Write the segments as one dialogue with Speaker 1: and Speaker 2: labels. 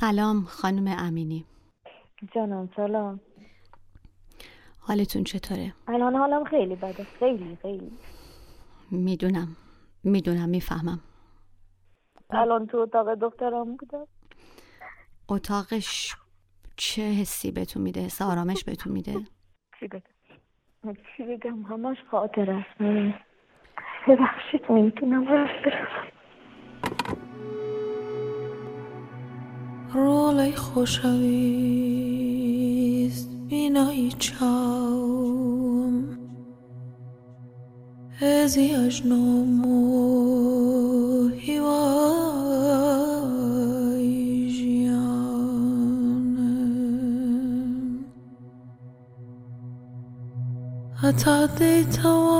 Speaker 1: سلام خانم امینی.
Speaker 2: جانم سلام.
Speaker 1: حالتون چطوره؟
Speaker 2: الان حالم خیلی بده. خیلی خیلی.
Speaker 1: می‌دونم می‌دونم می‌فهمم.
Speaker 2: الان تو اتاق دخترم بودم.
Speaker 1: اتاقش چه حسی بهتون میده؟ حس آرامش بهتون میده؟
Speaker 2: چی بگم؟ چی بگم؟ همش خاطر است. ببخشید می‌تونم برم
Speaker 3: رولای خوشویست بینایی چاوم. ازی اجنوم و هیوای جیانم حتی دیتوا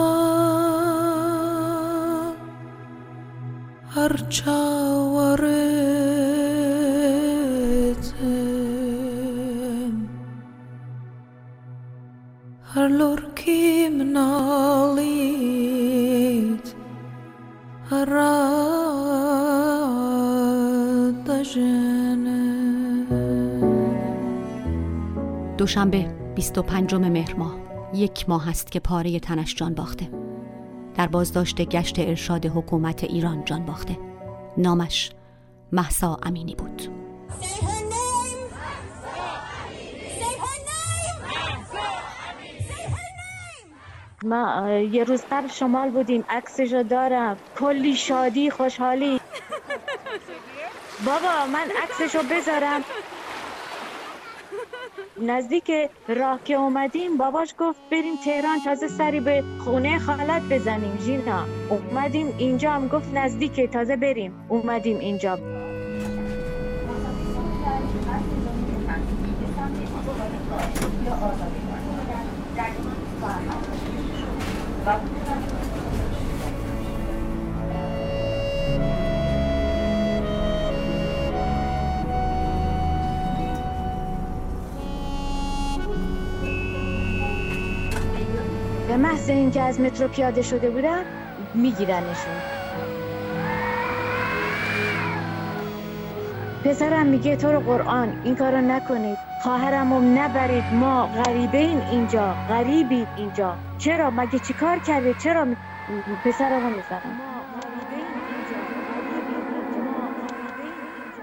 Speaker 3: هر هر
Speaker 1: دوشنبه 25 مهر ماه. یک ماه است که پاره تنش جان باخته. در بازداشت گشت ارشاد حکومت ایران جان باخته. نامش محسا امینی بود.
Speaker 2: ما یه روز قبل شمال بودیم. عکسشو دارم. کلی شادی خوشحالی. بابا من عکسشو بذارم. نزدیک راه که اومدیم باباش گفت بریم تهران تازه سری به خونه خالت بزنیم ژینا. اومدیم اینجا هم گفت نزدیک تازه بریم. اومدیم اینجا. به محض اینکه از مترو پیاده شده بودم میگیرنشون. پسرم میگه تو رو قرآن این کارو نکنید. خواهرم نبرید. ما غریبه اینجا غریبید اینجا. چرا؟ مگه چی کار کرده؟ چرا پسرم رو می‌زنم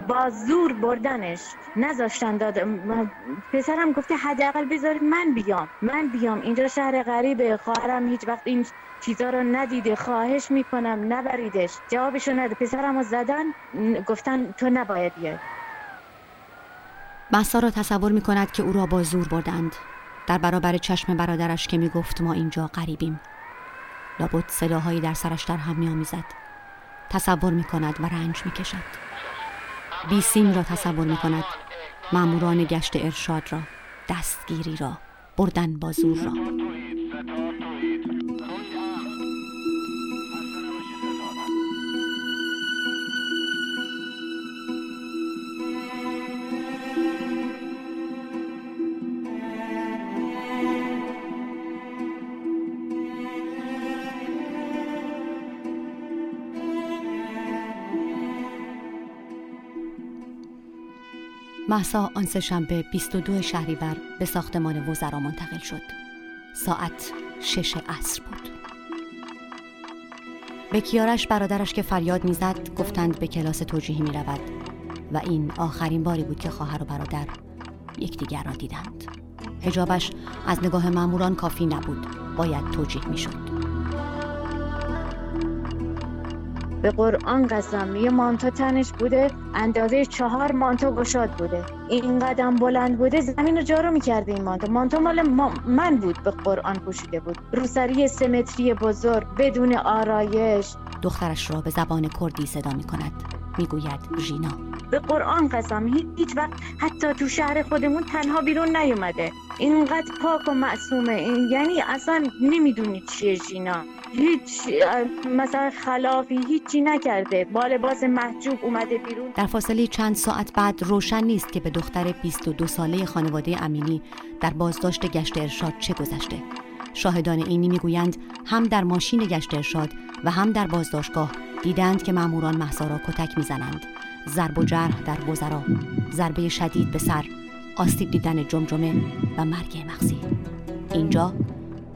Speaker 2: با زور بردنش نذاشتن داد پسرم گفته حداقل بذارید من بیام. من بیام. اینجا شهر غریبه. خواهرم هیچ وقت این چیزا رو ندیده. خواهش می‌کنم. نبریدش. جوابشو نده. پسرم رو زدن گفتن تو نباید بیای.
Speaker 1: محسا را تصور می کند که او را با زور بردند. در برابر چشم برادرش که می گفت ما اینجا غریبیم. لابد صداهایی در سرش در هم می آمیزد تصور می کند و رنج می کشد بیسیم را تصور می کند ماموران گشت ارشاد را دستگیری را بردن با زور را. محسا آن شنبه 22 شهریور به ساختمان وزرا منتقل شد. ساعت شش عصر بود. به کیارش برادرش که فریاد می‌زد گفتند به کلاس توجیهی می رود و این آخرین باری بود که خواهر و برادر یکدیگر را دیدند. هجابش از نگاه ماموران کافی نبود. باید توجیه می شد.
Speaker 2: به قرآن قسم یه مانتو تنش بوده اندازه چهار مانتو گشاد بوده. این قدم بلند بوده زمین رو جارو می‌کرده این مانتو. مانتو مال من بود به قرآن پوشیده بود. روسری سمتری بزرگ بدون آرایش.
Speaker 1: دخترش را به زبان کردی صدا می کند می‌گوید ژینا.
Speaker 2: به قرآن قسم هیچ وقت حتی تو شهر خودمون تنها بیرون نیومده. اینقدر پاک و معصومه. یعنی اصلا نمی‌دونی چیه ژینا. هیچ مثلا خلافی هیچی نکرده. با لباس محجوب اومده بیرون.
Speaker 1: در فاصله چند ساعت بعد روشن نیست که به دختر 22 ساله خانواده امینی در بازداشت گشت ارشاد چه گذشته. شاهدان اینی می‌گویند هم در ماشین گشت ارشاد و هم در بازداشتگاه دیدند که ماموران محسا را کتک می‌زنند. ضرب و جرح در وزرا ضربه شدید به سر آسیب دیدن جمجمه و مرگ مغزی. اینجا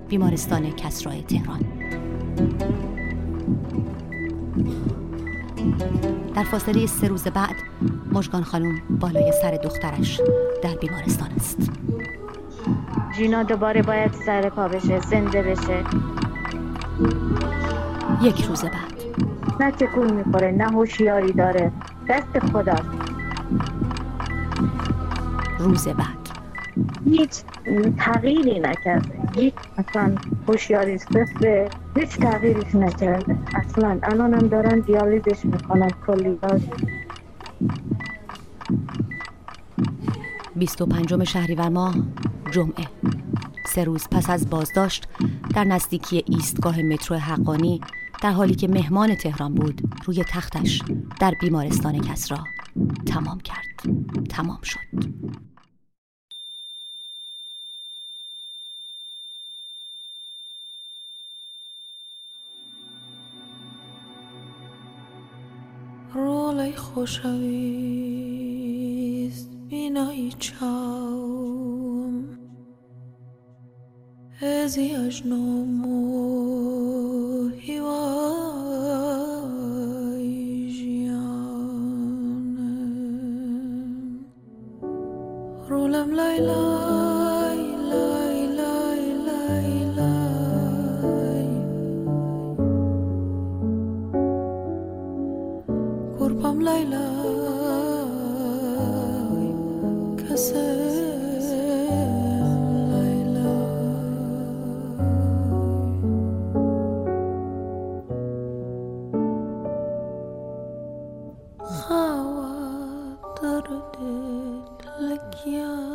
Speaker 1: بیمارستان کسرای تهران. در فاصله سه روز بعد مشگان خانم بالای سر دخترش در بیمارستان است.
Speaker 2: جینا دوباره باید سر پا بشه زنده بشه.
Speaker 1: یک روز بعد.
Speaker 2: نه تکون می‌خوره نه هوشیاری داره. دست خدا
Speaker 1: روز بعد.
Speaker 2: هیچ تغییری نکرده. هیچ اصلا هوشیاری صفر. هیچ تغییرش نکرده. اصلا الان هم دارن دیالیزش می‌کنن کلی.
Speaker 1: 25 شهریور ماه جمعه. سه روز پس از بازداشت در نزدیکی ایستگاه مترو حقانی در حالی که مهمان تهران بود روی تختش در بیمارستان کسرا تمام کرد. تمام شد.
Speaker 3: رولای خوشویست بینایی چاوم. ازی اجنامو هیوای جیانم رولم لای 哥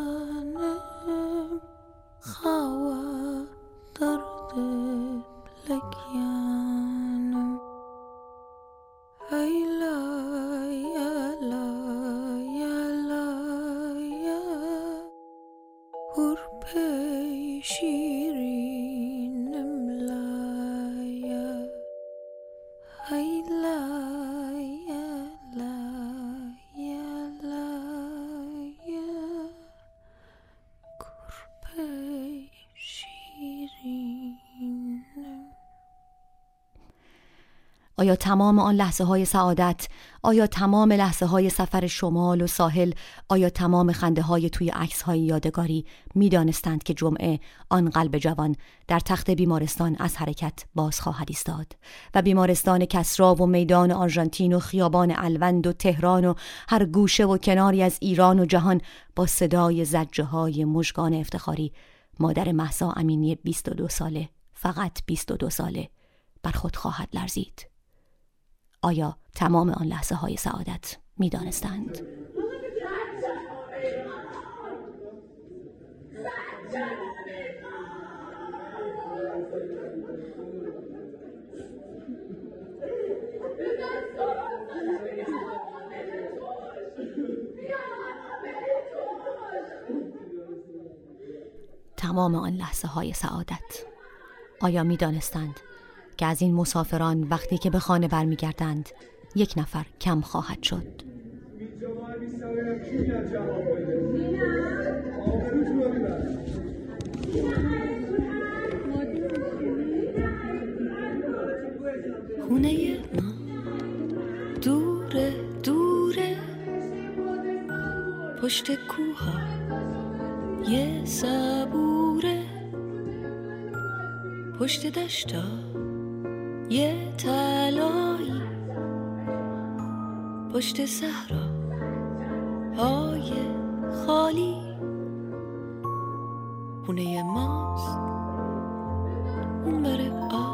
Speaker 1: آیا تمام آن لحظه های سعادت آیا تمام لحظه های سفر شمال و ساحل آیا تمام خنده های توی عکس های یادگاری می دانستند که جمعه آن قلب جوان در تخت بیمارستان از حرکت باز خواهد ایستاد و بیمارستان کسرا و میدان آرژانتین و خیابان الوند و تهران و هر گوشه و کناری از ایران و جهان با صدای زجه های مژگان افتخاری؟ مادر محسا امینی 22 ساله فقط 22 ساله بر خود خواهد لرزید. آیا تمام آن لحظه های سعادت می دانستند؟ تمام آن لحظه های سعادت آیا می دانستند که از این مسافران وقتی که به خانه برمیگردند یک نفر کم خواهد شد.
Speaker 3: خونه دوره دوره. پشت کوها یه صبوره. پشت دشتا یه تلایی پشت صحرا های خالی. خونه ماست. اون بره آب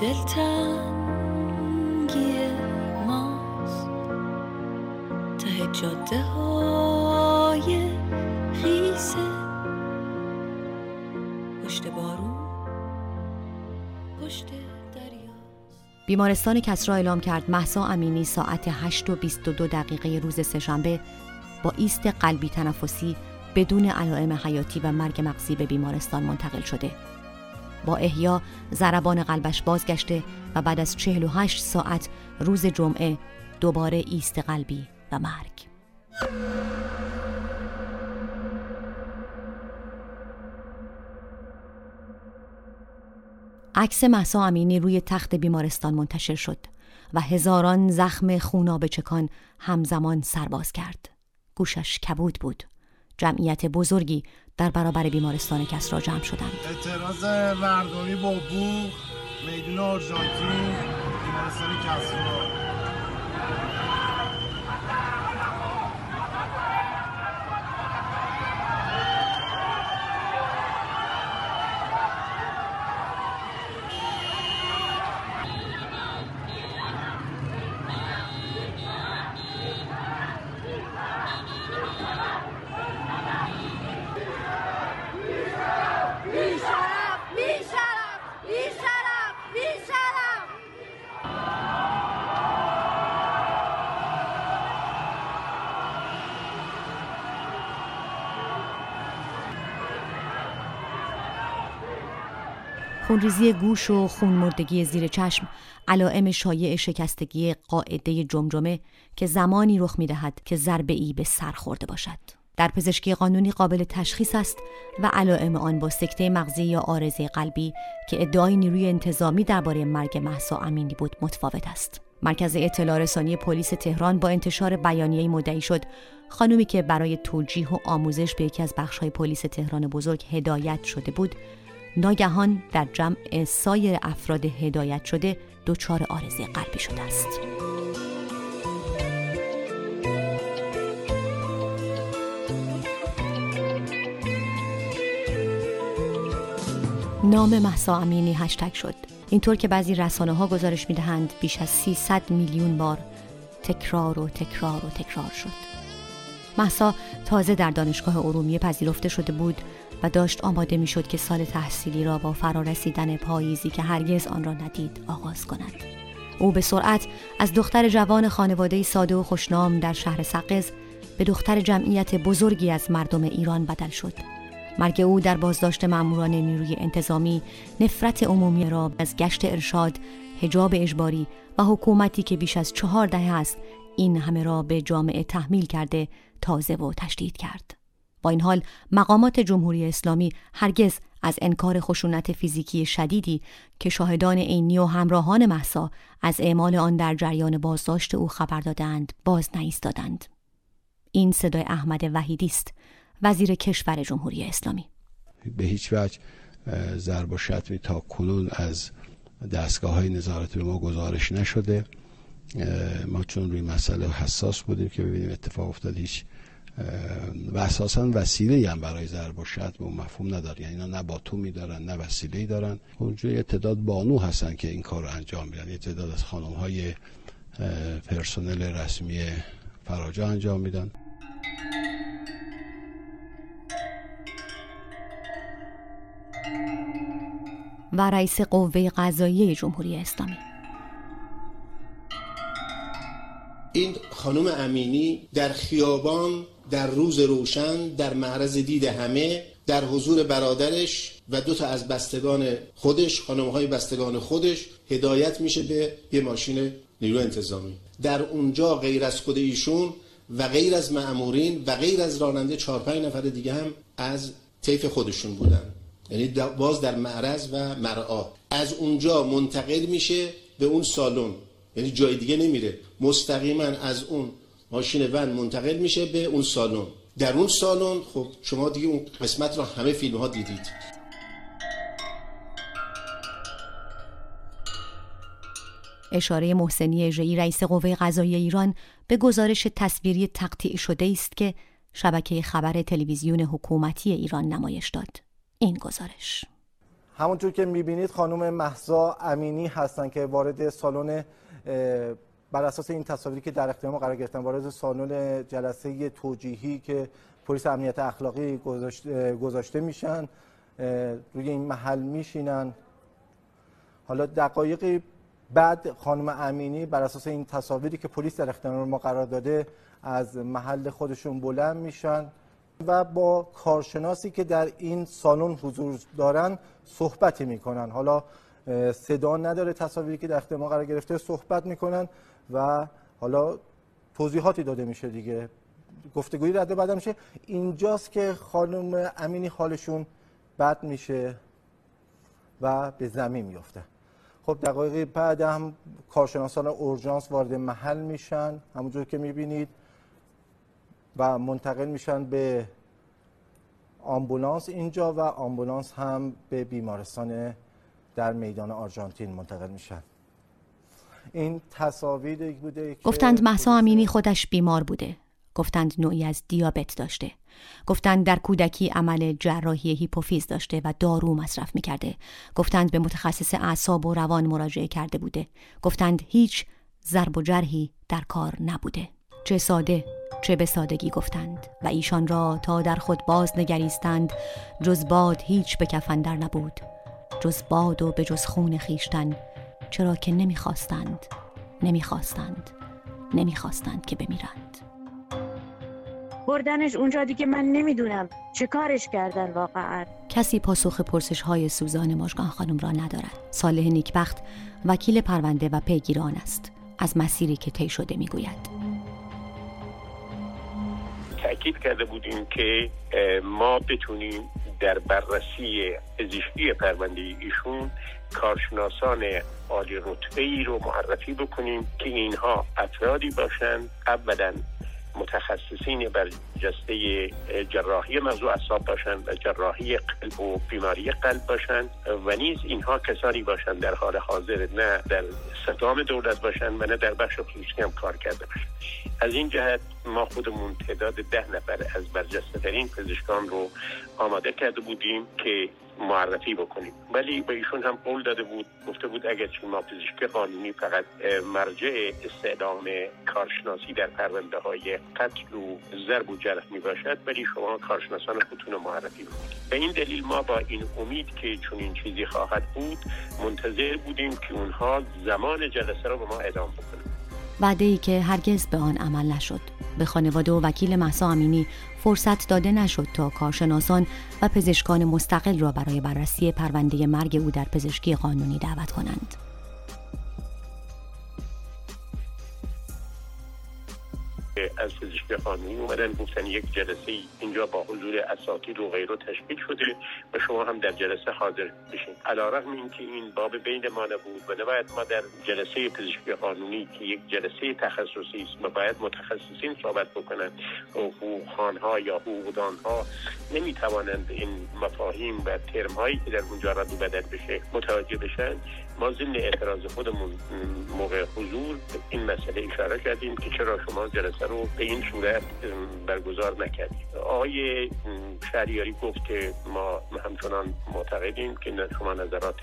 Speaker 3: دلتنگی ماست. ته جاده های خیسه. پشت بارون پشت
Speaker 1: بیمارستان کسرا اعلام کرد محسا امینی ساعت 8 و 22 دقیقه روز سهشنبه با ایست قلبی تنفسی بدون علائم حیاتی و مرگ مغزی به بیمارستان منتقل شده. با احیا ضربان قلبش بازگشته و بعد از 48 ساعت روز جمعه دوباره ایست قلبی و مرگ. عکس محسا امینی روی تخت بیمارستان منتشر شد و هزاران زخم خوناب چکان همزمان سرباز کرد. گوشش کبود بود. جمعیت بزرگی در برابر بیمارستان کسرا جمع شدند.
Speaker 4: اعتراض مردمی با بوق میدون آرژانتین بیمارستان کسرا
Speaker 1: خونریزی گوش و خونمردگی زیر چشم علائم شایع شکستگی قاعده جمجمه که زمانی رخ می‌دهد که ضربه ای به سر خورده باشد. در پزشکی قانونی قابل تشخیص است و علائم آن با سکته مغزی یا آرزه قلبی که ادعای نیروی انتظامی درباره مرگ محسا امینی بود متفاوت است. مرکز اطلاع رسانی پلیس تهران با انتشار بیانیه‌ای مدعی شد. خانومی که برای توجیه و آموزش به یکی از بخش‌های پلیس تهران بزرگ هدایت شده بود ناگهان در جمع سایر افراد هدایت شده دچار آرزه قلبی شده است. نام محسا امینی هشتگ شد. اینطور که بعضی رسانه ها گزارش می دهند بیش از 300 میلیون بار تکرار و تکرار و تکرار شد. محسا تازه در دانشگاه ارومیه پذیرفته شده بود و داشت آماده می شد که سال تحصیلی را با فرارسیدن پاییزی که هرگز آن را ندید آغاز کند. او به سرعت از دختر جوان خانواده ساده و خوشنام در شهر سقز به دختر جمعیت بزرگی از مردم ایران بدل شد. مرگ او در بازداشت ماموران نیروی انتظامی نفرت عمومی را از گشت ارشاد حجاب اجباری و حکومتی که بیش از چهار دهه است این همه را به جامعه تحمیل کرده تازه و تشدید کرد. با این حال مقامات جمهوری اسلامی هرگز از انکار خشونت فیزیکی شدیدی که شاهدان عینی و همراهان محسا از اعمال آن در جریان بازداشت او خبر دادند باز نایستادند این صدای احمد وحیدی است وزیر کشور جمهوری اسلامی.
Speaker 5: به هیچ وجه ضرب و شتمی تا کنون از دستگاه های نظارت به ما گزارش نشده. ما چون روی مسئله حساس بودیم که ببینیم اتفاق افتاد هیچ و اساسا وسیله هم برای ضرب و شتم به مفهوم نداره یعنی اینا نه باتومی دارن نه وسیله دارن. اونجا یه تعداد بانو هستن که این کار انجام میدن. یه تعداد از خانم های پرسنل رسمی فراجا انجام میدن.
Speaker 1: و رئیس قوه قضاییه جمهوری اسلامی.
Speaker 6: این خانم امینی در خیابان در روز روشن در معرض دید همه در حضور برادرش و دو تا از بستگان خودش خانم های بستگان خودش هدایت میشه به یه ماشین نیرو انتظامی. در اونجا غیر از خود ایشون و غیر از معمورین و غیر از راننده چهار پنج نفر دیگه هم از طیف خودشون بودن. یعنی باز در معرض و مرعا. از اونجا منتقل میشه به اون سالن. یعنی جای دیگه نمیره. مستقیما از اون ماشین ون منتقل میشه به اون سالن. در اون سالن خب شما دیگه اون قسمت رو همه فیلم ها دیدید.
Speaker 1: اشاره محسنی اژه‌ای رئیس قوه قضایی ایران به گزارش تصویری تقطیع شده است که شبکه خبر تلویزیون حکومتی ایران نمایش داد. این گزارش.
Speaker 7: همونطور که می‌بینید خانم محسا امینی هستن که وارد سالن بر اساس این تصاویری که در اختیار ما قرار گرفتن وارد سالن جلسه توجیهی که پلیس امنیت اخلاقی گذاشته میشن روی این محل میشینن. حالا دقایقی بعد خانم امینی بر اساس این تصاویری که پلیس در اختیار ما قرار داده از محل خودشون بلند میشن و با کارشناسی که در این سالن حضور دارن صحبتی می‌کنن. حالا صدا نداره تصاویری که در ما قرار گرفته صحبت می‌کنن و حالا توضیحاتی داده میشه دیگه. گفتگویی رد بعد میشه. اینجاست که خانم امینی حالشون بد میشه و به زمین میفته خب دقایقی بعد هم کارشناسان اورژانس وارد محل میشن. همونجور که می‌بینید و منتقل میشن به آمبولانس اینجا و آمبولانس هم به بیمارستان در میدان آرژانتین منتقل میشن. این تصاویر بوده
Speaker 1: گفتند محسا امینی خودش بیمار بوده. گفتند نوعی از دیابت داشته. گفتند در کودکی عمل جراحی هیپوفیز داشته و دارو مصرف می‌کرده. گفتند به متخصص اعصاب و روان مراجعه کرده بوده. گفتند هیچ ضرب و جرحی در کار نبوده. چه ساده چه به سادگی گفتند. و ایشان را تا در خود باز نگریستند جز باد هیچ به کفن در نبود. جز باد و به جز خون خیشتن چرا که نمی‌خواستند نمی‌خواستند نمی‌خواستند که بمیرند.
Speaker 2: بردنش اونجا دیگه من نمی‌دونم چه کارش کردن واقعا.
Speaker 1: کسی پاسخ پرسش های سوزان ماژگان خانم را ندارد. صالح نیکبخت وکیل پرونده و پیگیران است. از مسیری که طی شده می‌گوید.
Speaker 8: تاکید کرده بودیم که ما بتونیم در بررسی پزشکی پرونده ایشون کارشناسان عالی رتبه ای رو معرفی بکنیم که اینها افرادی باشند اولا متخصصین بر جسته جراحی و اعصاب باشند و جراحی قلب و بیماری قلب باشند و نیز اینها کسانی باشند در حال حاضر نه در ستام دولت باشند و نه در بخش خصوصی هم کار کرده باشند از این جهت ما خودمون تعداد ده نفر از برجسته ترین پزشکان رو آماده کرده بودیم که معرفی بکنیم. ولی به ایشون هم قول داده بود گفته بود اگر ما پزشکی قانونی فقط مرجع استعلام کارشناسی در پرونده های قتل و ضرب و جرح می باشد ولی شما کارشناسان خودتون معرفی بکنید. به این دلیل ما با این امید که چون این چیزی خواهد بود منتظر بودیم که اونها زمان جلسه را به ما اعلام بکنند.
Speaker 1: وعده ای که هرگز به آن عمل نشد به خانواده و وکیل محسا امینی فرصت داده نشد تا کارشناسان و پزشکان مستقل را برای بررسی پرونده مرگ او در پزشکی قانونی دعوت کنند.
Speaker 8: از پزشکی قانونی اومدن گفتن یک جلسه اینجا با حضور اساتید و غیره تشکیل شده و شما هم در جلسه حاضر بشین. علیرغم اینکه این باب بین ما نبود و نباید ما در جلسه پزشکی قانونی که یک جلسه تخصصی است و باید متخصصین صحبت بکنند. حقوق ها یا حقوقدان ها نمی‌توانند این مفاهیم و ترم هایی که در اونجا رد بدل بشه متوجه بشن. ما ضمن اعتراض خودمون موقع حضور این مسئله اشاره کردیم که چرا شما جلسه رو به این صورت برگزار نکردیم آقای شهریاری گفت که ما همچنان معتقدیم که شما نظرات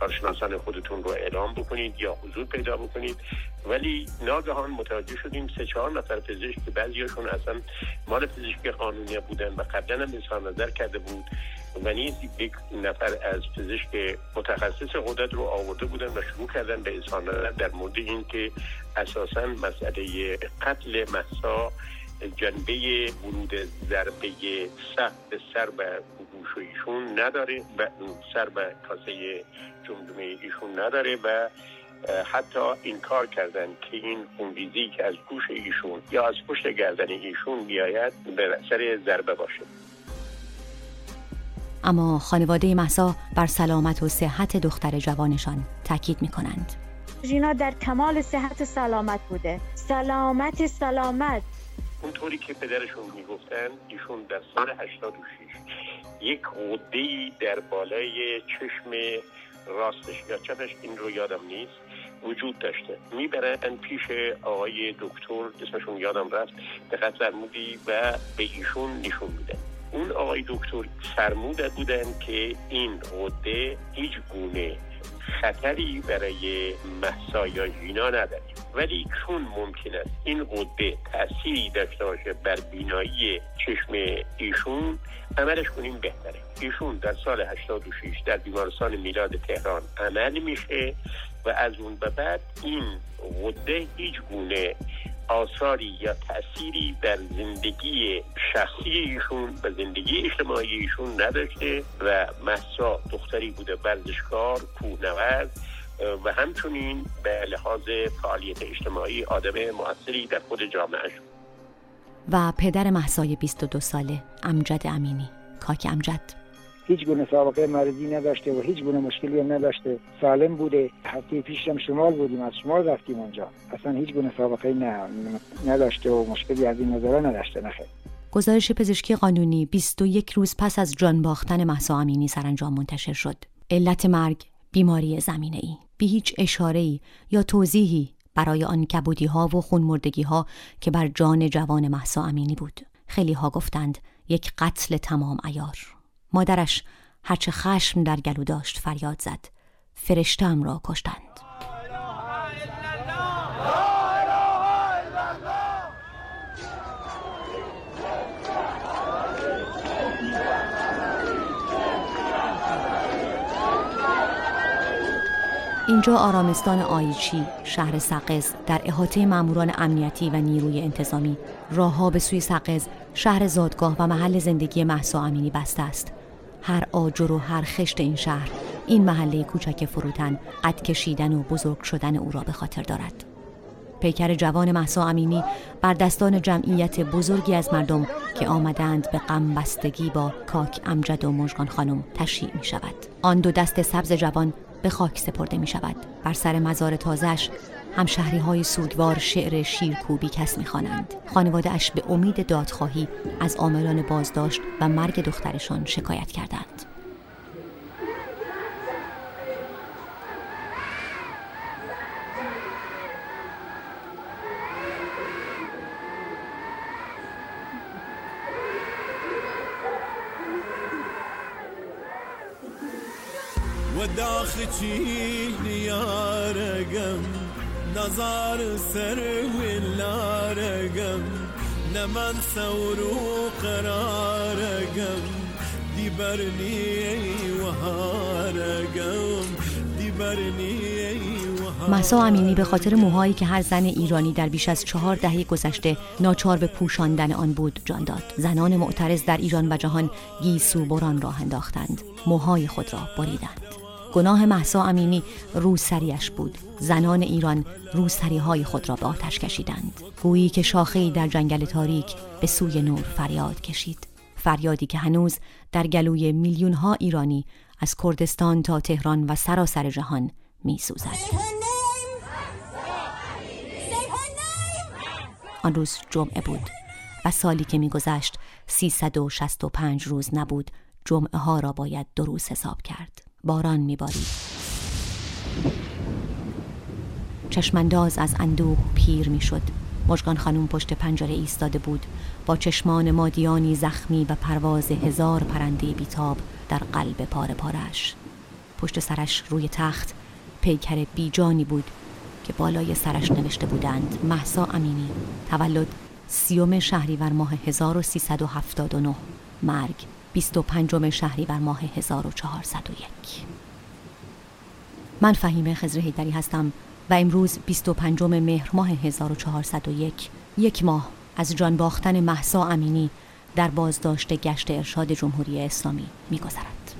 Speaker 8: کارشناسان خودتون رو اعلام بکنید یا حضور پیدا بکنید. ولی ناگهان متوجه شدیم سه چهار نفر پزشک که بعضیاشون اصلا مال پزشکی قانونی بودن و قبلا هم نظر کرده بود و نیز یک نفر از پزشک متخصص قدرت رو آورده بودن و شروع کردن به اظهار در مورد اینکه اساسا مسئله قتل محسا جنبه ورود ضربه سخت سر به گوش ایشون نداره و سر به کاسه جمجمه ایشون نداره و حتی این کار کردن که این خونریزی که از گوش ایشون یا از پشت گردن ایشون بیاید به سر ضربه باشه.
Speaker 1: اما خانواده محسا بر سلامت و صحت دختر جوانشان تاکید می کنند.
Speaker 2: ژینا در کمال صحت سلامت بوده. سلامت سلامت.
Speaker 8: اونطوری که پدرشون می‌گفتن ایشون در سال 86 یک غده در بالای چشم راستش. یا چپش این رو یادم نیست. وجود داشته. می‌برن پیش آقای دکتر. اسمشون یادم رفت. دقت فرمودی و به ایشون نشون میدن. اون آقای دکتر فرموده بودن که این غده هیچ گونه خطری برای محسا یا ژینا نداره. ولی چون ممکن است این قده تأثیری داشته باشه بر بینایی چشم ایشون عملش کنیم بهتره. ایشون در سال 86 در بیمارستان میلاد تهران عمل میشه و از اون به بعد این غده هیچ گونه آثاری یا تأثیری در زندگی شخصی ایشون و زندگی اجتماعی ایشون نداشته و محسا دختری بوده ورزشکار کوهنورد و همچنین به لحاظ فعالیت اجتماعی آدم موثری در خود جامعه
Speaker 1: و پدر محسای 22 ساله امجد امینی. کاک امجد.
Speaker 9: هیچ گونه سابقه مریضی نداشته و هیچ گونه مشکلی هم نداشته. سالم بوده. هفته پیش هم شمال بودیم از شمال رفتیم اونجا. اصلا هیچ گونه سابقه نه نداشته و مشکلی از این نظره نداشته نخیر
Speaker 1: گزارش پزشکی قانونی 21 روز پس از جان باختن محسا امینی سرانجام منتشر شد. علت مرگ بیماری زمینه ای بی هیچ اشاره ای یا توضیحی برای آن کبودی ها و خونمردگی ها که بر جان جوان محسا امینی بود. خیلی ها گفتند یک قتل تمام ایار. مادرش هرچه خشم در گلو داشت فریاد زد. فرشتم را کشتند. اینجا آرامستان آیچی شهر سقز در احاطه ماموران امنیتی و نیروی انتظامی. راهها به سوی سقز شهر زادگاه و محل زندگی محسا امینی بسته است. هر آجر و هر خشت این شهر. این محله کوچک فروتن قد کشیدن و بزرگ شدن او را به خاطر دارد. پیکر جوان محسا امینی بر دستان جمعیت بزرگی از مردم که آمدند به غم بستگی با کاک امجد و مژگان خانم تشییع می شود آن دو دست سبز جوان به خاک سپرده می شود بر سر مزار تازش همشهری های سوگوار شعر شیرکوبی کس می‌خوانند. خانواده اش به امید دادخواهی از عاملان بازداشت و مرگ دخترشان شکایت کردند.
Speaker 10: وداخلي يا رقم نظار سر ولا رقم نمن ثور قرارقم دي برني وهارقم دي برني
Speaker 1: محسا امینی به خاطر موهایی که هر زن ایرانی در بیش از چهار دهه گذشته ناچار به پوشاندن آن بود جان داد. زنان معترض در ایران و جهان گیسو بران راه انداختند. موهای خود را بریدند. گناه محسا امینی روسریش بود. زنان ایران روسری های خود را به آتش کشیدند. گویی که شاخه در جنگل تاریک به سوی نور فریاد کشید. فریادی که هنوز در گلوی میلیون ها ایرانی از کردستان تا تهران و سراسر جهان می سوزد. آن روز جمعه بود و سالی که میگذشت 365 روز نبود جمعه ها را باید دو روز حساب کرد. باران میبارید. چشمانداز از اندوه پیر می‌شد. مژگان خانم پشت پنجره ایستاده بود. با چشمان مادیانی زخمی و پرواز هزار پرنده بیتاب در قلب پاره پارش پشت سرش روی تخت پیکر بیجانی بود که بالای سرش نوشته بودند محسا امینی تولد سیوم شهریور ماه 1379 مرگ. 25 شهریور ماه 1401 من فهیمه خزر هیدری هستم و امروز 25 مهر ماه 1401 یک ماه از جان باختن محسا امینی در بازداشت گشت ارشاد جمهوری اسلامی میگذرد.